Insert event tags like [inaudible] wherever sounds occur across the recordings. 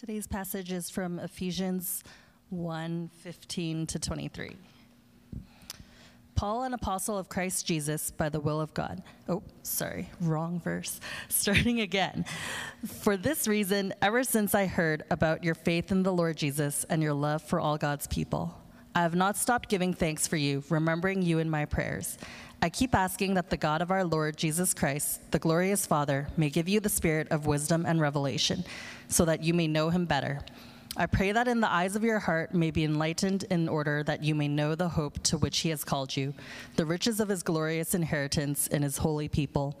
Today's passage is from Ephesians 1 15 to 23. Paul, an apostle of Christ Jesus by the will of God. Oh, sorry, wrong verse. [laughs] Starting again. For this reason, ever since I heard about your faith in the Lord Jesus and your love for all God's people, I have not stopped giving thanks for you, remembering you in my prayers. I keep asking that the God of our Lord Jesus Christ, the glorious Father, may give you the spirit of wisdom and revelation, so that you may know him better I pray that in the eyes of your heart may be enlightened in order that you may know the hope to which he has called you, the riches of his glorious inheritance in his holy people,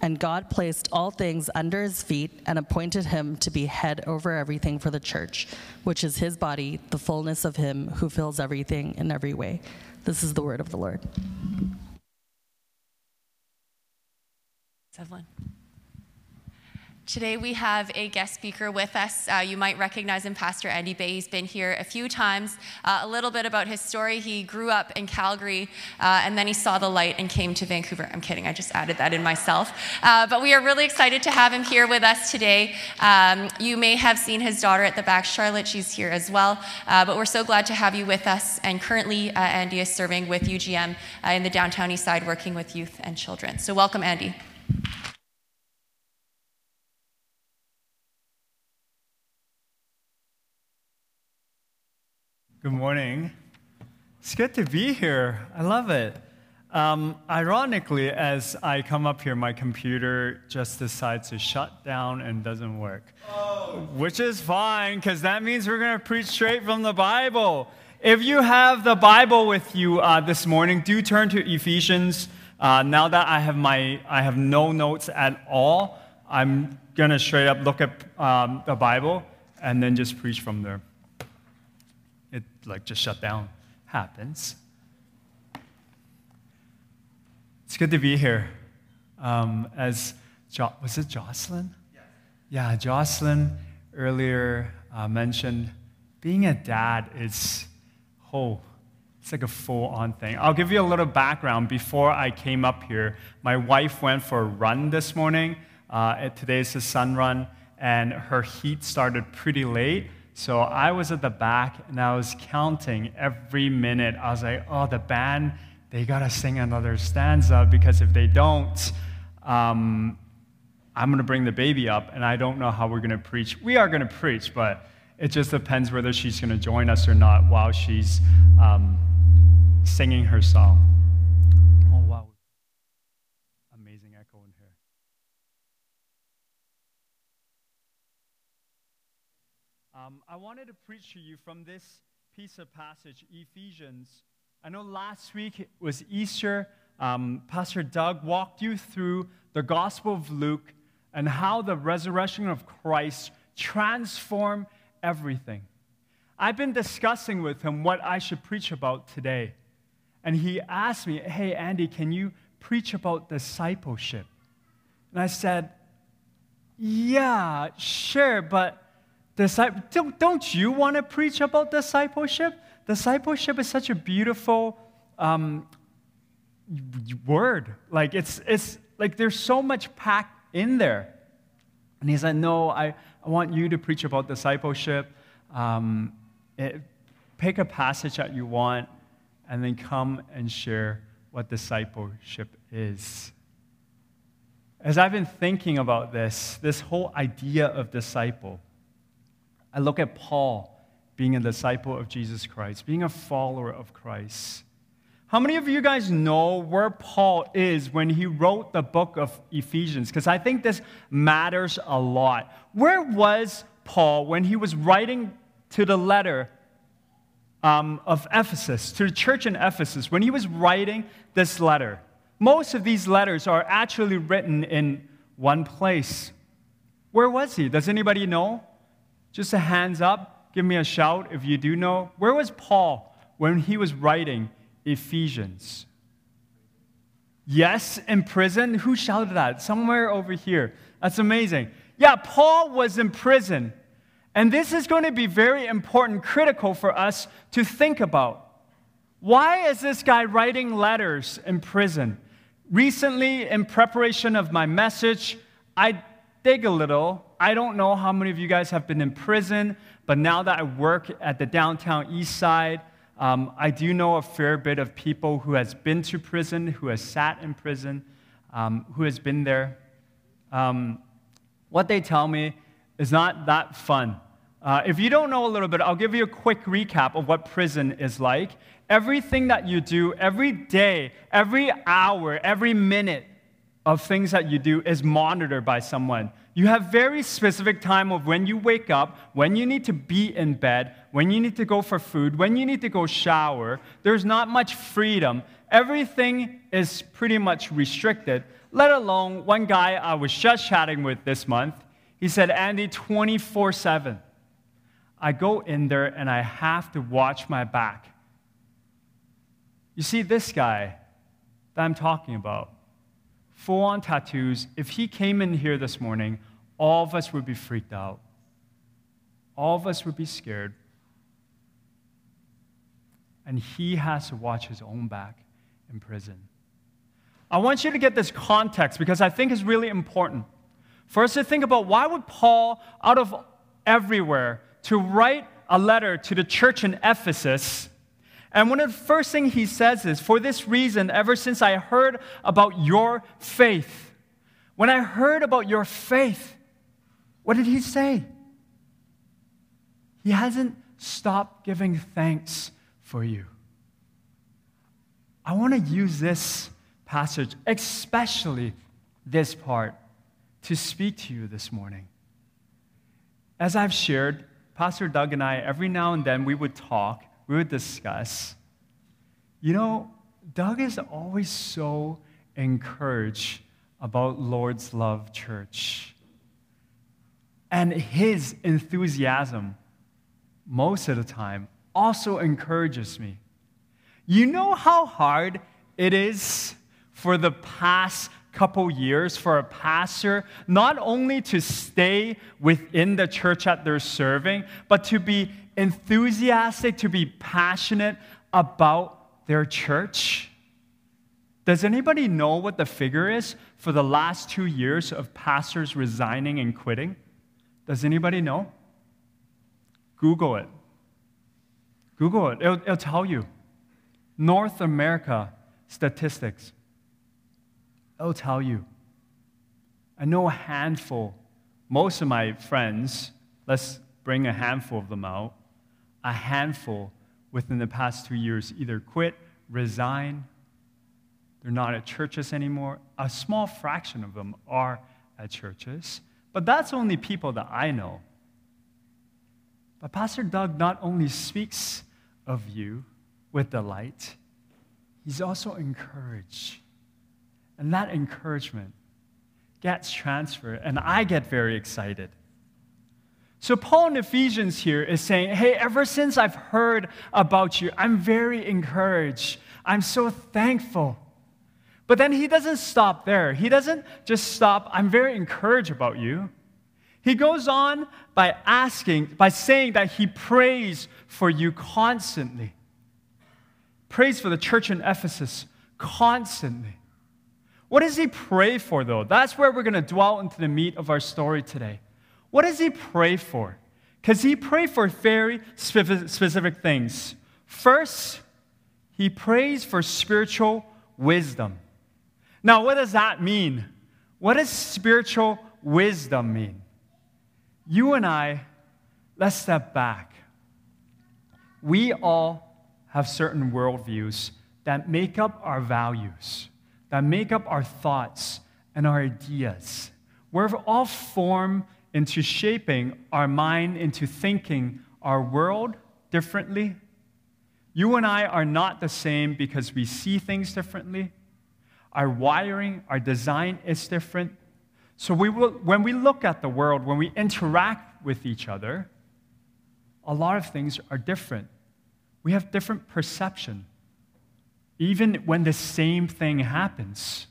And God placed all things under his feet and appointed him to be head over everything for the church, which is his body, the fullness of him who fills everything in every way. This is the word of the Lord. Evelyn. Today we have a guest speaker with us. Uh, you might recognize him, Pastor Andy Beh. He's been here a few times. Uh, a little bit about his story. He grew up in Calgary uh, and then he saw the light and came to Vancouver. I'm kidding, I just added that in myself. Uh, but we are really excited to have him here with us today. Um, you may have seen his daughter at the back, Charlotte. She's here as well. Uh, but we're so glad to have you with us. And currently, uh, Andy is serving with UGM in the downtown east side, working with youth and children. So, welcome, Andy. Good morning. It's good to be here. I love it. Um, ironically, as I come up here, my computer just decides to shut down and doesn't work. Oh. Which is fine, because that means we're going to preach straight from the Bible. If you have the Bible with you uh, this morning, do turn to Ephesians. Uh, now that I have, my, I have no notes at all, I'm going to straight up look at um, the Bible and then just preach from there like just shut down. Happens. It's good to be here. Um, as jo- was it Jocelyn? Yes. Yeah, Jocelyn earlier uh, mentioned being a dad is oh, it's like a full-on thing. I'll give you a little background. Before I came up here, my wife went for a run this morning. Uh, today's the sun run, and her heat started pretty late. So I was at the back and I was counting every minute. I was like, oh, the band, they got to sing another stanza because if they don't, um, I'm going to bring the baby up and I don't know how we're going to preach. We are going to preach, but it just depends whether she's going to join us or not while she's um, singing her song. Um, I wanted to preach to you from this piece of passage, Ephesians. I know last week was Easter. Um, Pastor Doug walked you through the Gospel of Luke and how the resurrection of Christ transformed everything. I've been discussing with him what I should preach about today. And he asked me, Hey, Andy, can you preach about discipleship? And I said, Yeah, sure, but don't you want to preach about discipleship? Discipleship is such a beautiful um, word. Like it's, it's like there's so much packed in there. And he said, No, I, I want you to preach about discipleship. Um, it, pick a passage that you want and then come and share what discipleship is. As I've been thinking about this, this whole idea of disciple, I look at Paul being a disciple of Jesus Christ, being a follower of Christ. How many of you guys know where Paul is when he wrote the book of Ephesians? Because I think this matters a lot. Where was Paul when he was writing to the letter um, of Ephesus, to the church in Ephesus, when he was writing this letter? Most of these letters are actually written in one place. Where was he? Does anybody know? Just a hands up, give me a shout if you do know. Where was Paul when he was writing Ephesians? Yes, in prison. Who shouted that? Somewhere over here. That's amazing. Yeah, Paul was in prison. And this is going to be very important, critical for us to think about. Why is this guy writing letters in prison? Recently, in preparation of my message, I dig a little. I don't know how many of you guys have been in prison, but now that I work at the downtown east side, um, I do know a fair bit of people who has been to prison, who has sat in prison, um, who has been there. Um, what they tell me is not that fun. Uh, if you don't know a little bit, I'll give you a quick recap of what prison is like. Everything that you do, every day, every hour, every minute of things that you do is monitored by someone. You have very specific time of when you wake up, when you need to be in bed, when you need to go for food, when you need to go shower. There's not much freedom. Everything is pretty much restricted, let alone one guy I was just chatting with this month. He said, Andy, 24 7. I go in there and I have to watch my back. You see, this guy that I'm talking about, full on tattoos, if he came in here this morning, all of us would be freaked out. All of us would be scared. And he has to watch his own back in prison. I want you to get this context because I think it's really important. Us to think about why would Paul, out of everywhere, to write a letter to the church in Ephesus, and one of the first things he says is, For this reason, ever since I heard about your faith, when I heard about your faith, what did he say? He hasn't stopped giving thanks for you. I want to use this passage, especially this part, to speak to you this morning. As I've shared, Pastor Doug and I, every now and then, we would talk, we would discuss. You know, Doug is always so encouraged about Lord's Love Church. And his enthusiasm, most of the time, also encourages me. You know how hard it is for the past couple years for a pastor not only to stay within the church that they're serving, but to be enthusiastic, to be passionate about their church? Does anybody know what the figure is for the last two years of pastors resigning and quitting? Does anybody know? Google it. Google it, it'll, it'll tell you. North America statistics. It'll tell you. I know a handful, most of my friends, let's bring a handful of them out, a handful within the past two years either quit, resign, they're not at churches anymore. A small fraction of them are at churches. But that's only people that I know. But Pastor Doug not only speaks of you with delight, he's also encouraged. And that encouragement gets transferred, and I get very excited. So, Paul in Ephesians here is saying, Hey, ever since I've heard about you, I'm very encouraged. I'm so thankful. But then he doesn't stop there. He doesn't just stop, I'm very encouraged about you. He goes on by asking, by saying that he prays for you constantly. Prays for the church in Ephesus constantly. What does he pray for, though? That's where we're going to dwell into the meat of our story today. What does he pray for? Because he prayed for very specific things. First, he prays for spiritual wisdom. Now, what does that mean? What does spiritual wisdom mean? You and I, let's step back. We all have certain worldviews that make up our values, that make up our thoughts and our ideas. We're all formed into shaping our mind, into thinking our world differently. You and I are not the same because we see things differently. Our wiring, our design is different. So we will, when we look at the world, when we interact with each other, a lot of things are different. We have different perception. even when the same thing happens.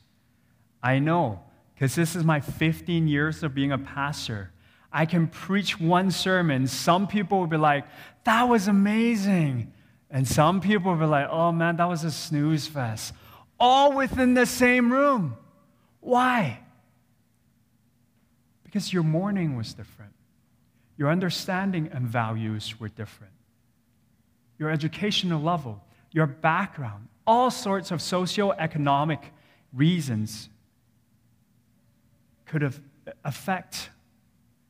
I know, because this is my 15 years of being a pastor. I can preach one sermon. Some people will be like, that was amazing. And some people will be like, oh man, that was a snooze fest. All within the same room. Why? Because your morning was different. Your understanding and values were different. Your educational level, your background, all sorts of socioeconomic reasons could have uh, affect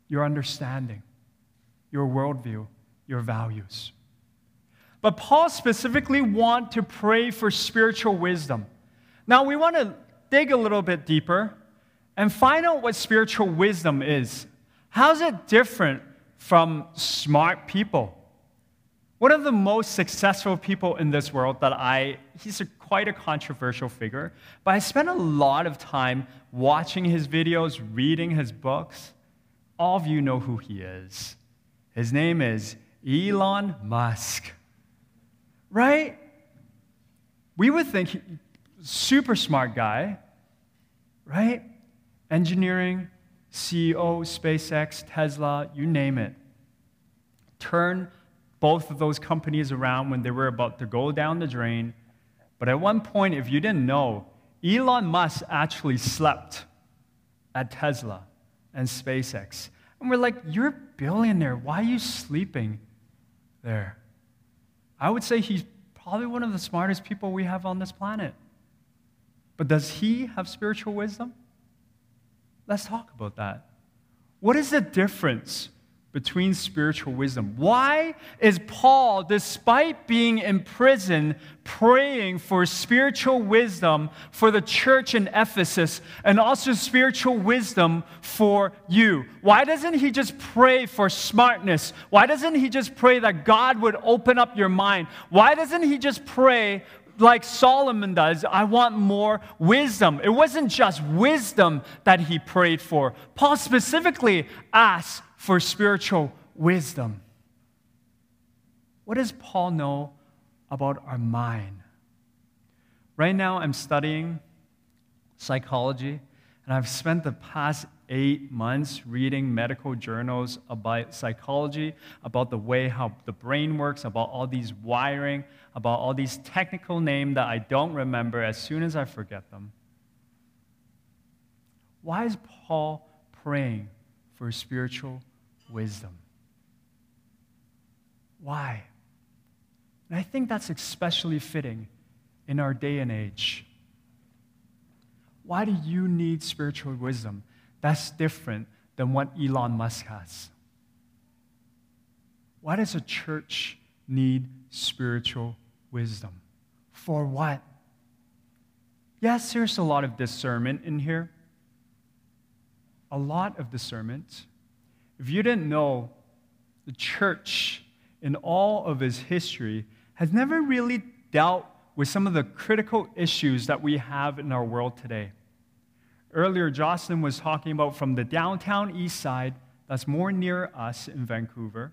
your understanding, your worldview, your values. But Paul specifically want to pray for spiritual wisdom. Now we want to dig a little bit deeper and find out what spiritual wisdom is. How's it different from smart people? One of the most successful people in this world that I, he's a, quite a controversial figure, but I spent a lot of time watching his videos, reading his books. All of you know who he is. His name is Elon Musk. Right? We would think super smart guy, right? Engineering, CEO, SpaceX, Tesla, you name it. Turn both of those companies around when they were about to go down the drain. But at one point, if you didn't know, Elon Musk actually slept at Tesla and SpaceX. And we're like, you're a billionaire. Why are you sleeping there? I would say he's probably one of the smartest people we have on this planet. But does he have spiritual wisdom? Let's talk about that. What is the difference between spiritual wisdom. Why is Paul, despite being in prison, praying for spiritual wisdom for the church in Ephesus and also spiritual wisdom for you? Why doesn't he just pray for smartness? Why doesn't he just pray that God would open up your mind? Why doesn't he just pray like Solomon does, I want more wisdom. It wasn't just wisdom that he prayed for. Paul specifically asked for spiritual wisdom. What does Paul know about our mind? Right now, I'm studying psychology, and I've spent the past eight months reading medical journals about psychology, about the way how the brain works, about all these wiring, about all these technical names that I don't remember as soon as I forget them. Why is Paul praying for spiritual wisdom. Why? And I think that's especially fitting in our day and age. Why do you need spiritual wisdom? That's different than what Elon Musk has. Why does a church need spiritual wisdom? For what? Yes, there's a lot of discernment in here. A lot of discernment. If you didn't know, the church, in all of its history, has never really dealt with some of the critical issues that we have in our world today. Earlier, Jocelyn was talking about from the downtown east side, that's more near us in Vancouver,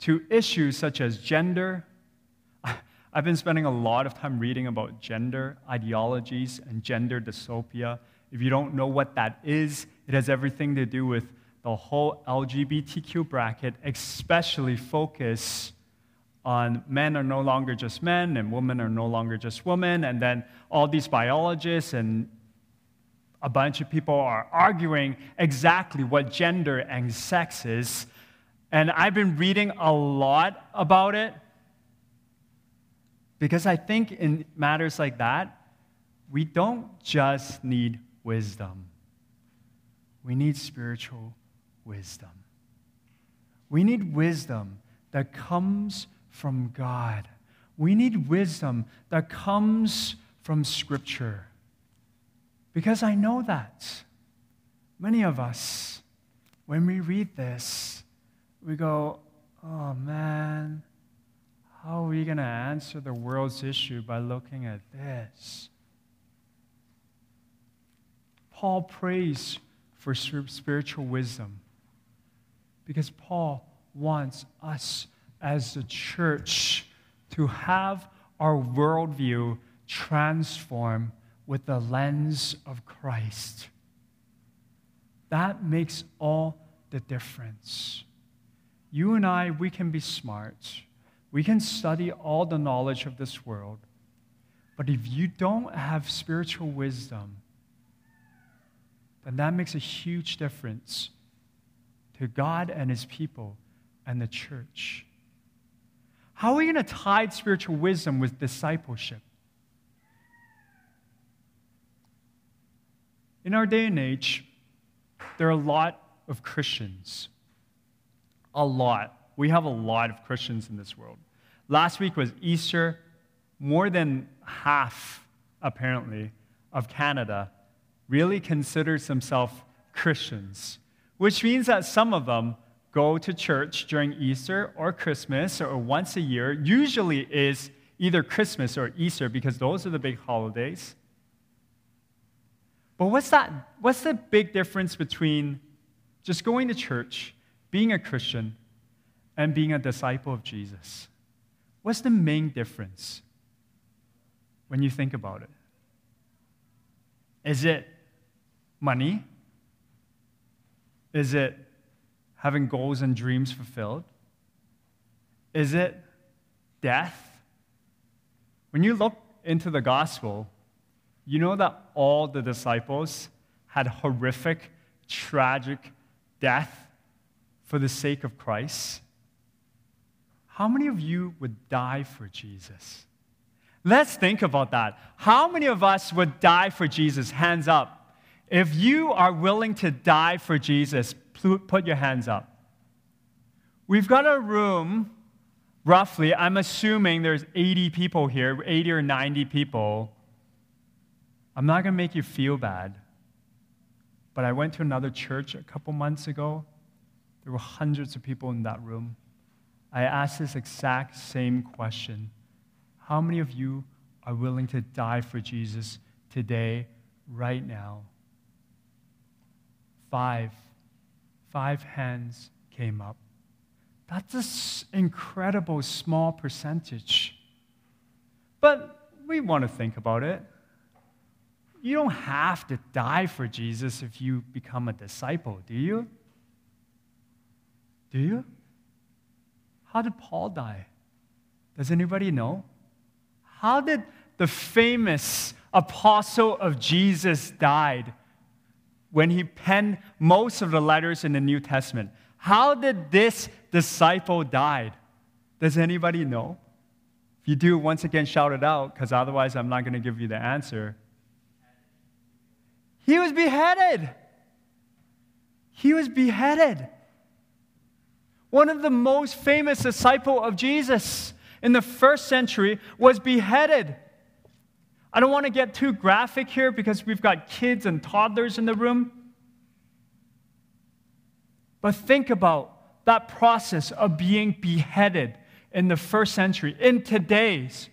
to issues such as gender. I've been spending a lot of time reading about gender ideologies and gender dystopia. If you don't know what that is, it has everything to do with the whole LGBTQ bracket, especially focus on men are no longer just men and women are no longer just women, and then all these biologists and a bunch of people are arguing exactly what gender and sex is. And I've been reading a lot about it because I think in matters like that, we don't just need wisdom, we need spiritual wisdom. We need wisdom that comes from God. We need wisdom that comes from Scripture. Because I know that many of us, when we read this, we go, oh man, how are we going to answer the world's issue by looking at this? Paul prays for spiritual wisdom because Paul wants us as the church to have our worldview transformed with the lens of Christ. That makes all the difference. You and I, we can be smart. We can study all the knowledge of this world. But if you don't have spiritual wisdom, then that makes a huge difference to God and His people and the church. How are we going to tie spiritual wisdom with discipleship? In our day and age, there are a lot of Christians. A lot. We have a lot of Christians in this world. Last week was Easter. More than half, apparently, of Canada really considers themselves Christians, which means that some of them go to church during Easter or Christmas or once a year. Usually is either Christmas or Easter because those are the big holidays. But what's that what's the big difference between just going to church, being a Christian, and being a disciple of Jesus? What's the main difference when you think about it? Is it money? Is it having goals and dreams fulfilled? Is it death? When you look into the gospel, you know that all the disciples had horrific, tragic death for the sake of Christ? How many of you would die for Jesus? Let's think about that. How many of us would die for Jesus? Hands up. If you are willing to die for Jesus, put your hands up. We've got a room, roughly, I'm assuming there's 80 people here, 80 or 90 people. I'm not going to make you feel bad, but I went to another church a couple months ago. There were hundreds of people in that room. I asked this exact same question How many of you are willing to die for Jesus today, right now? Five. Five hands came up. That's an incredible small percentage. But we want to think about it. You don't have to die for Jesus if you become a disciple, do you? Do you? How did Paul die? Does anybody know? How did the famous apostle of Jesus died when he penned most of the letters in the New Testament? How did this disciple died? Does anybody know? If you do, once again, shout it out, because otherwise I'm not going to give you the answer. He was beheaded. He was beheaded. One of the most famous disciple of Jesus in the first century was beheaded. I don't want to get too graphic here because we've got kids and toddlers in the room. But think about that process of being beheaded in the first century, in today's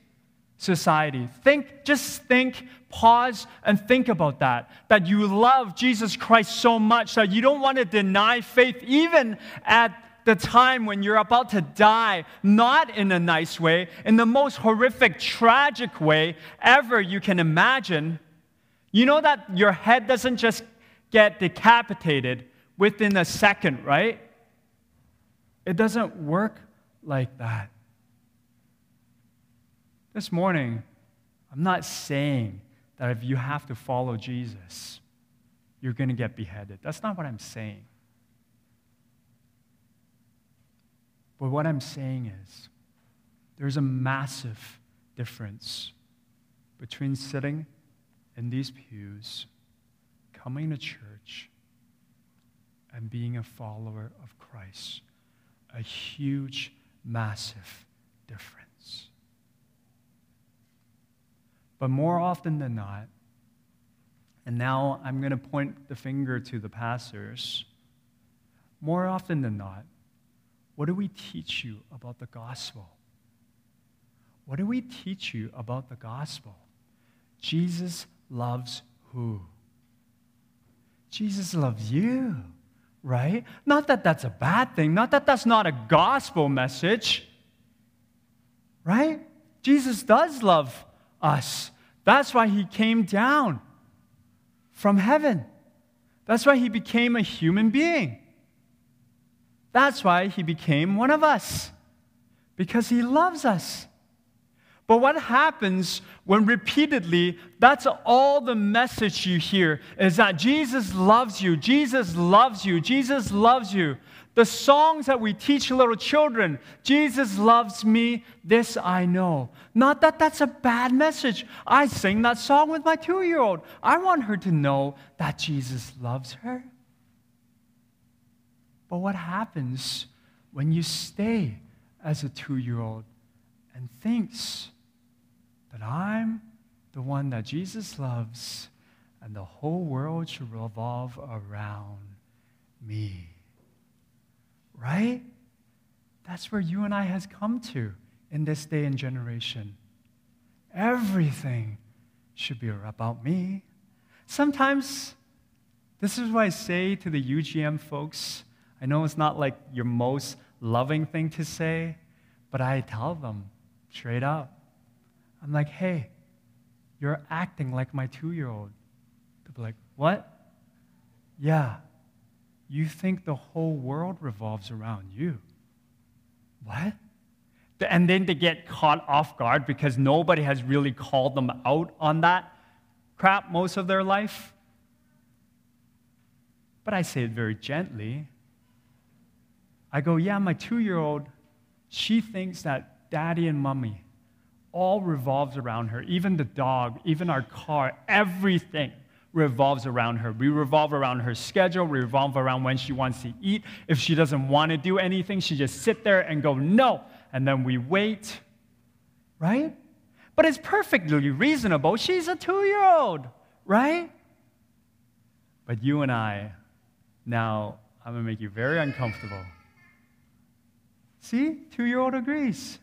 society. Think, just think, pause, and think about that. That you love Jesus Christ so much that you don't want to deny faith, even at the time when you're about to die, not in a nice way, in the most horrific, tragic way ever you can imagine. You know that your head doesn't just get decapitated within a second, right? It doesn't work like that. This morning, I'm not saying that if you have to follow Jesus, you're going to get beheaded. That's not what I'm saying. But what I'm saying is there's a massive difference between sitting in these pews, coming to church, and being a follower of Christ. A huge, massive difference. But more often than not, and now I'm going to point the finger to the pastors, more often than not, what do we teach you about the gospel? What do we teach you about the gospel? Jesus loves who? Jesus loves you right? Not that that's a bad thing, not that that's not a gospel message, right? Jesus does love us. That's why he came down from heaven. That's why he became a human being. That's why he became one of us, because he loves us. But what happens when repeatedly that's all the message you hear is that Jesus loves you, Jesus loves you, Jesus loves you. The songs that we teach little children, Jesus loves me, this I know. Not that that's a bad message. I sing that song with my two year old. I want her to know that Jesus loves her. But what happens when you stay as a two year old and thinks that I'm the one that Jesus loves and the whole world should revolve around me? Right? That's where you and I has come to in this day and generation. Everything should be about me. Sometimes this is what I say to the UGM folks I know it's not like your most loving thing to say, but I tell them straight up. I'm like, hey, you're acting like my two year old. They'll be like, what? Yeah, you think the whole world revolves around you. What? And then they get caught off guard because nobody has really called them out on that crap most of their life. But I say it very gently. I go, yeah, my two year old, she thinks that daddy and mommy all revolves around her. Even the dog, even our car, everything revolves around her. We revolve around her schedule, we revolve around when she wants to eat. If she doesn't want to do anything, she just sit there and go, no. And then we wait, right? But it's perfectly reasonable. She's a two year old, right? But you and I, now, I'm going to make you very uncomfortable. See, two year old agrees.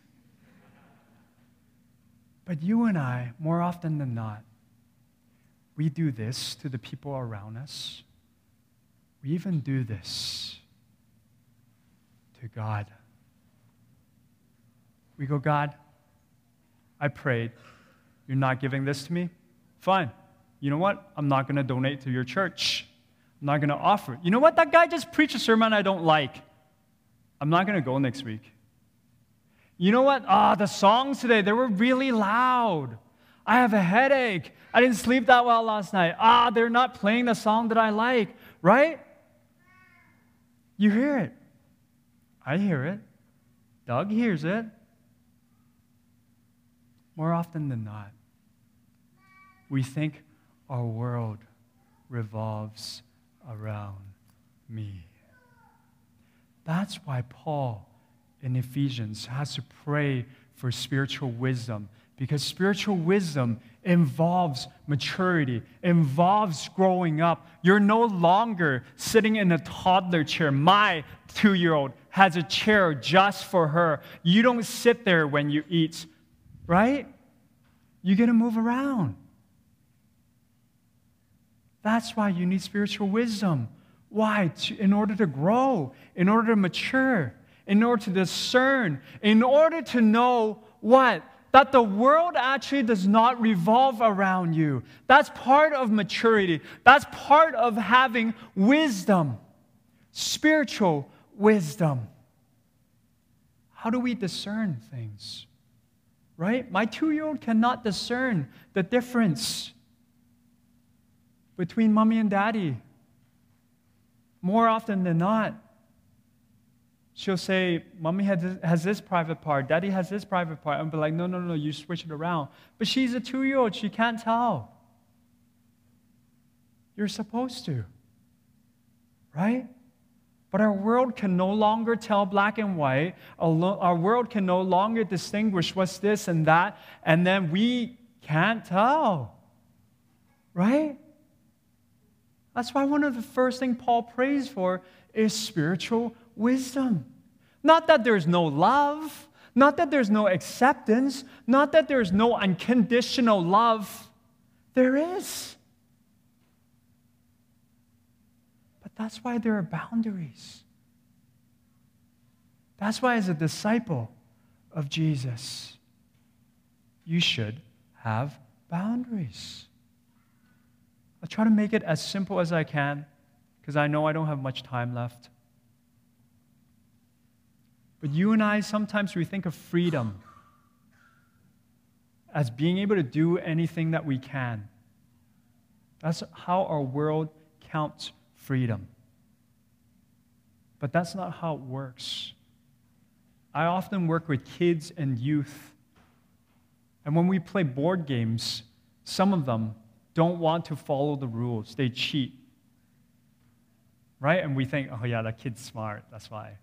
But you and I, more often than not, we do this to the people around us. We even do this to God. We go, God, I prayed. You're not giving this to me? Fine. You know what? I'm not going to donate to your church. I'm not going to offer. You know what? That guy just preached a sermon I don't like. I'm not going to go next week. You know what? Ah, the songs today, they were really loud. I have a headache. I didn't sleep that well last night. Ah, they're not playing the song that I like, right? You hear it. I hear it. Doug hears it. More often than not, we think our world revolves around me. That's why Paul in Ephesians has to pray for spiritual wisdom because spiritual wisdom involves maturity, involves growing up. You're no longer sitting in a toddler chair. My two year old has a chair just for her. You don't sit there when you eat, right? You get to move around. That's why you need spiritual wisdom. Why? In order to grow, in order to mature, in order to discern, in order to know what? That the world actually does not revolve around you. That's part of maturity. That's part of having wisdom, spiritual wisdom. How do we discern things? Right? My two year old cannot discern the difference between mommy and daddy more often than not, she'll say, Mommy has this, has this private part, Daddy has this private part. And be like, No, no, no, you switch it around. But she's a two year old, she can't tell. You're supposed to, right? But our world can no longer tell black and white. Our world can no longer distinguish what's this and that, and then we can't tell, right? That's why one of the first things Paul prays for is spiritual wisdom. Not that there's no love, not that there's no acceptance, not that there's no unconditional love. There is. But that's why there are boundaries. That's why, as a disciple of Jesus, you should have boundaries. I'll try to make it as simple as I can because I know I don't have much time left. But you and I, sometimes we think of freedom as being able to do anything that we can. That's how our world counts freedom. But that's not how it works. I often work with kids and youth. And when we play board games, some of them don't want to follow the rules, they cheat. Right? And we think, oh, yeah, that kid's smart. That's why.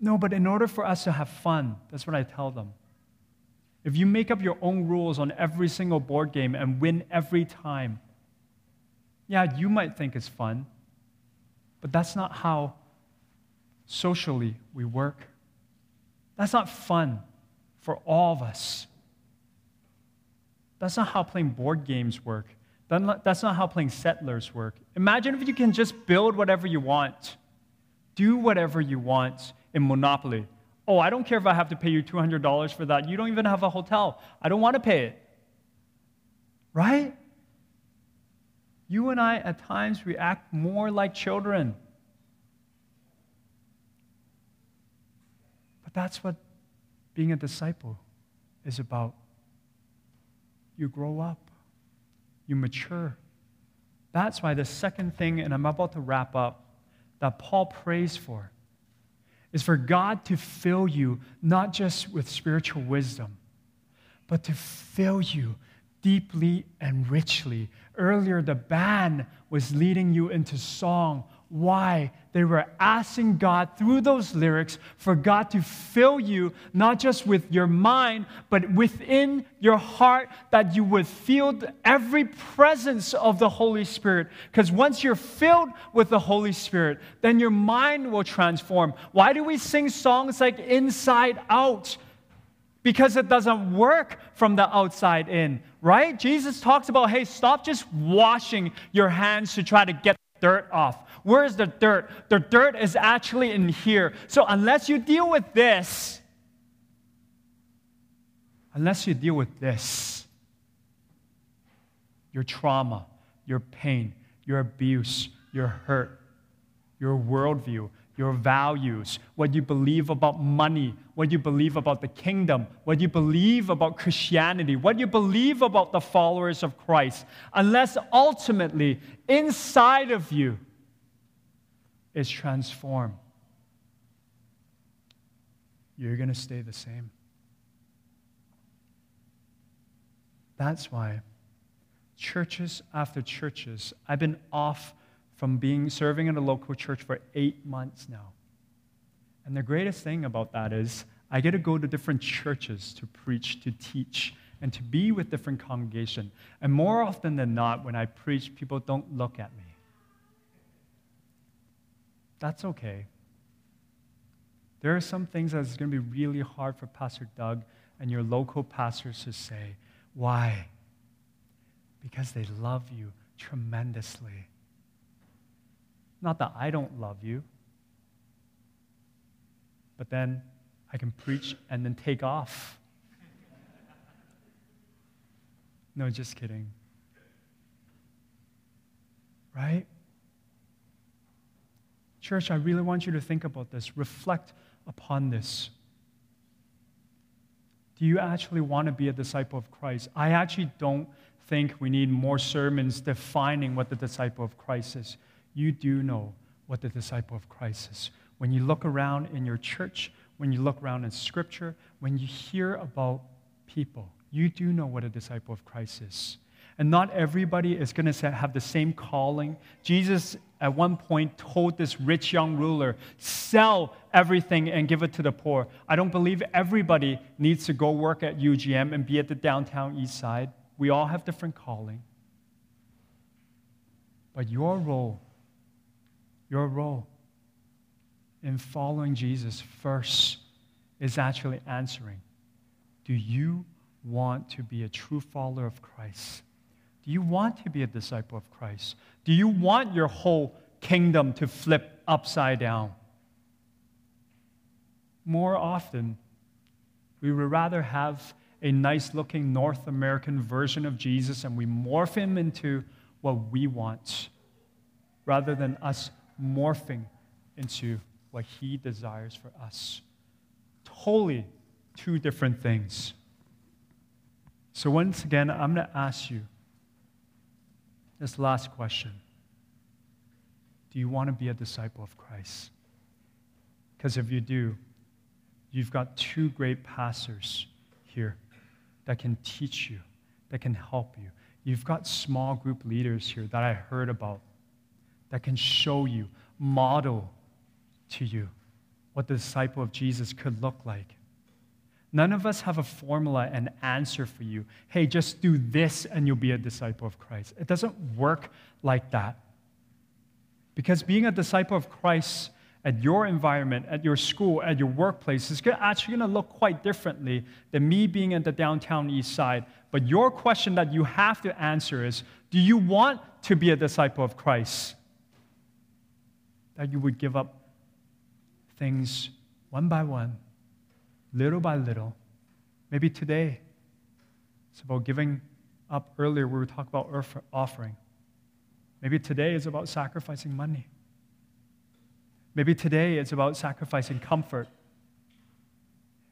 No, but in order for us to have fun, that's what I tell them. If you make up your own rules on every single board game and win every time, yeah, you might think it's fun, but that's not how socially we work. That's not fun for all of us. That's not how playing board games work. That's not how playing settlers work. Imagine if you can just build whatever you want, do whatever you want in Monopoly. Oh, I don't care if I have to pay you $200 for that. You don't even have a hotel. I don't want to pay it. Right? You and I, at times, we act more like children. But that's what being a disciple is about. You grow up, you mature. That's why the second thing, and I'm about to wrap up, that Paul prays for is for God to fill you not just with spiritual wisdom, but to fill you deeply and richly. Earlier, the band was leading you into song why they were asking God through those lyrics for God to fill you not just with your mind, but within your heart, that you would feel every presence of the Holy Spirit. Because once you're filled with the Holy Spirit, then your mind will transform. Why do we sing songs like Inside Out? Because it doesn't work from the outside in, right? Jesus talks about, hey, stop just washing your hands to try to get dirt off. Where is the dirt? The dirt is actually in here. So unless you deal with this, unless you deal with this, your trauma, your pain, your abuse, your hurt, your worldview, your values, what you believe about money, what you believe about the kingdom, what you believe about Christianity, what you believe about the followers of Christ, unless ultimately inside of you is transformed, you're going to stay the same. That's why churches after churches, I've been off from being serving in a local church for eight months now. And the greatest thing about that is I get to go to different churches to preach, to teach, and to be with different congregation. And more often than not, when I preach, people don't look at me. That's okay. There are some things that's going to be really hard for Pastor Doug and your local pastors to say. Why? Because they love you tremendously. Not that I don't love you, but then I can preach and then take off. No, just kidding. Right? Church, I really want you to think about this. Reflect upon this. Do you actually want to be a disciple of Christ? I actually don't think we need more sermons defining what the disciple of Christ is you do know what the disciple of Christ is. When you look around in your church, when you look around in Scripture, when you hear about people, you do know what a disciple of Christ is. And not everybody is going to have the same calling. Jesus, at one point, told this rich young ruler, sell everything and give it to the poor. I don't believe everybody needs to go work at UGM and be at the downtown east side. We all have different calling. But your role your role in following Jesus first is actually answering Do you want to be a true follower of Christ? Do you want to be a disciple of Christ? Do you want your whole kingdom to flip upside down? More often, We would rather have a nice looking North American version of Jesus and we morph him into what we want rather than us morphing into what he desires for us. Totally two different things. So, once again, I'm going to ask you this last question Do you want to be a disciple of Christ? Because if you do, you've got two great pastors here that can teach you, that can help you. You've got small group leaders here that I heard about that can show you, model to you what the disciple of Jesus could look like. None of us have a formula and answer for you. Hey, just do this and you'll be a disciple of Christ. It doesn't work like that. Because being a disciple of Christ at your environment, at your school, at your workplace is actually going to look quite differently than me being in the downtown east side. But your question that you have to answer is do you want to be a disciple of Christ? That you would give up things one by one, little by little. Maybe today, it's about giving up earlier, we were talking about offering. Maybe today is about sacrificing money. Maybe today it's about sacrificing comfort.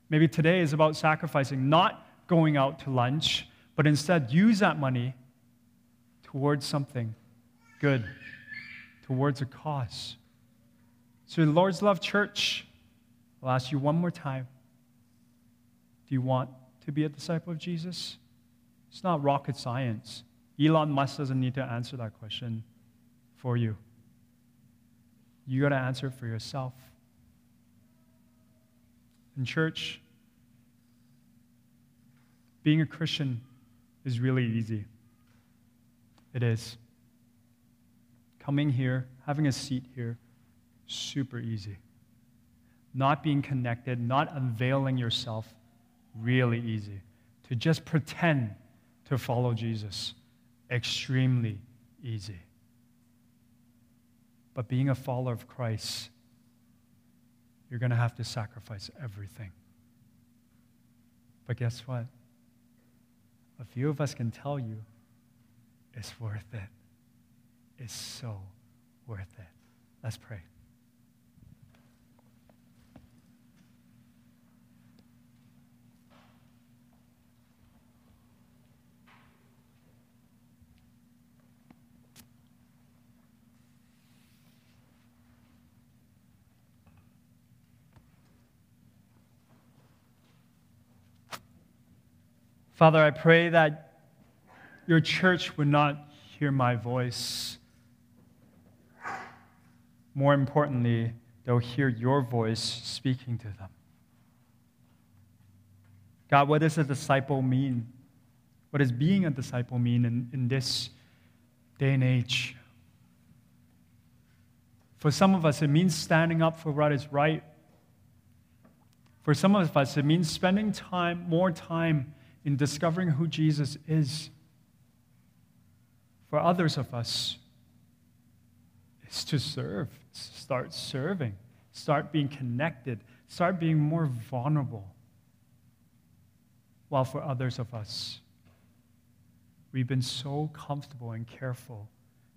Maybe today is about sacrificing not going out to lunch, but instead use that money towards something good, towards a cause. So, the Lord's Love Church, I'll ask you one more time do you want to be a disciple of Jesus? It's not rocket science. Elon Musk doesn't need to answer that question for you. You got to answer it for yourself. In church, being a Christian is really easy. It is. Coming here, having a seat here, super easy. Not being connected, not unveiling yourself, really easy. To just pretend to follow Jesus, extremely easy. But being a follower of Christ, you're going to have to sacrifice everything. But guess what? A few of us can tell you it's worth it. It's so worth it. Let's pray. Father, I pray that your church would not hear my voice. More importantly, they'll hear your voice speaking to them. God, what does a disciple mean? What does being a disciple mean in, in this day and age? For some of us, it means standing up for what is right. For some of us, it means spending time, more time in discovering who Jesus is. For others of us, is to serve, start serving, start being connected, start being more vulnerable. While for others of us, we've been so comfortable and careful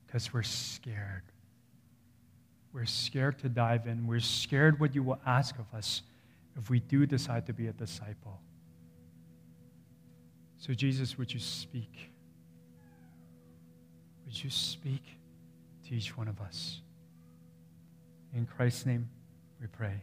because we're scared. We're scared to dive in. We're scared what you will ask of us if we do decide to be a disciple. So, Jesus, would you speak? Would you speak to each one of us? In Christ's name, we pray.